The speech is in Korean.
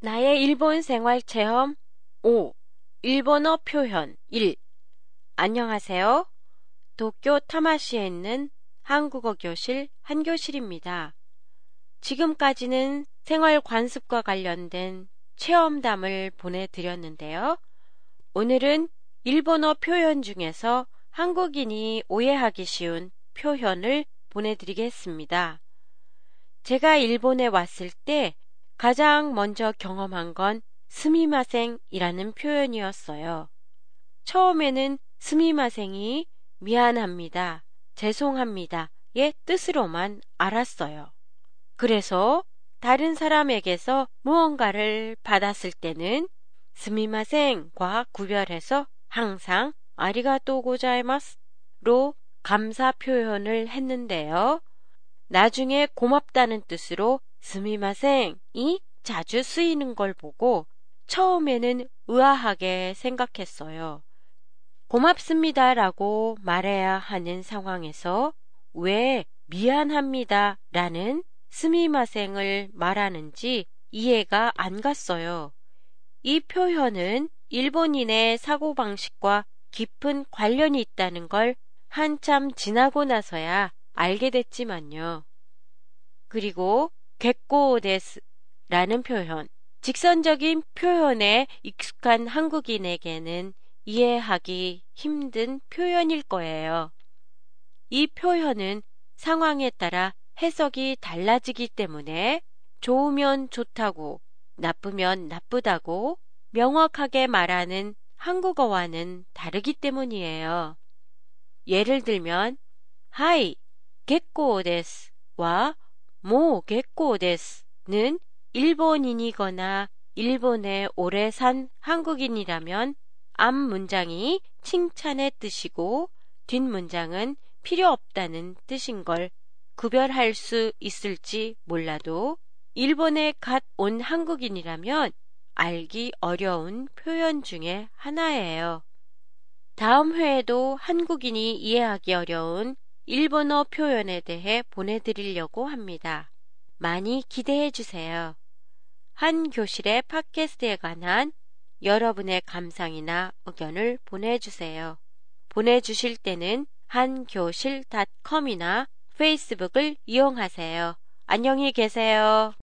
나의 일본 생활 체험 5. 일본어 표현 1. 안녕하세요. 도쿄 타마시에 있는 한국어 교실 한교실입니다. 지금까지는 생활 관습과 관련된 체험담을 보내드렸는데요. 오늘은 일본어 표현 중에서 한국인이 오해하기 쉬운 표현을 보내드리겠습니다. 제가 일본에 왔을 때 가장 먼저 경험한 건 스미마생이라는 표현이었어요. 처음에는 스미마생이 미안합니다, 죄송합니다의 뜻으로만 알았어요. 그래서 다른 사람에게서 무언가를 받았을 때는 스미마생과 구별해서 항상 아리가또 고자이마스로 감사 표현을 했는데요. 나중에 고맙다는 뜻으로 스미마생이 자주 쓰이는 걸 보고 처음에는 의아하게 생각했어요. 고맙습니다 라고 말해야 하는 상황에서 왜 미안합니다 라는 스미마생을 말하는지 이해가 안 갔어요. 이 표현은 일본인의 사고방식과 깊은 관련이 있다는 걸 한참 지나고 나서야 알게 됐지만요. 그리고 겟고데스 라는 표현, 직선적인 표현에 익숙한 한국인에게는 이해하기 힘든 표현일 거예요. 이 표현은 상황에 따라 해석이 달라지기 때문에 좋으면 좋다고, 나쁘면 나쁘다고 명확하게 말하는 한국어와는 다르기 때문이에요. 예를 들면, 하이, 겟고데스와 모 겟고데스는 일본인이거나 일본에 오래 산 한국인이라면 앞 문장이 칭찬의 뜻이고 뒷 문장은 필요 없다는 뜻인 걸 구별할 수 있을지 몰라도 일본에 갓 온 한국인이라면 알기 어려운 표현 중에 하나예요. 다음 회에도 한국인이 이해하기 어려운 일본어 표현에 대해 보내드리려고 합니다. 많이 기대해 주세요. 한 교실의 팟캐스트에 관한 여러분의 감상이나 의견을 보내주세요. 보내주실 때는 한교실닷컴이나 페이스북을 이용하세요. 안녕히 계세요.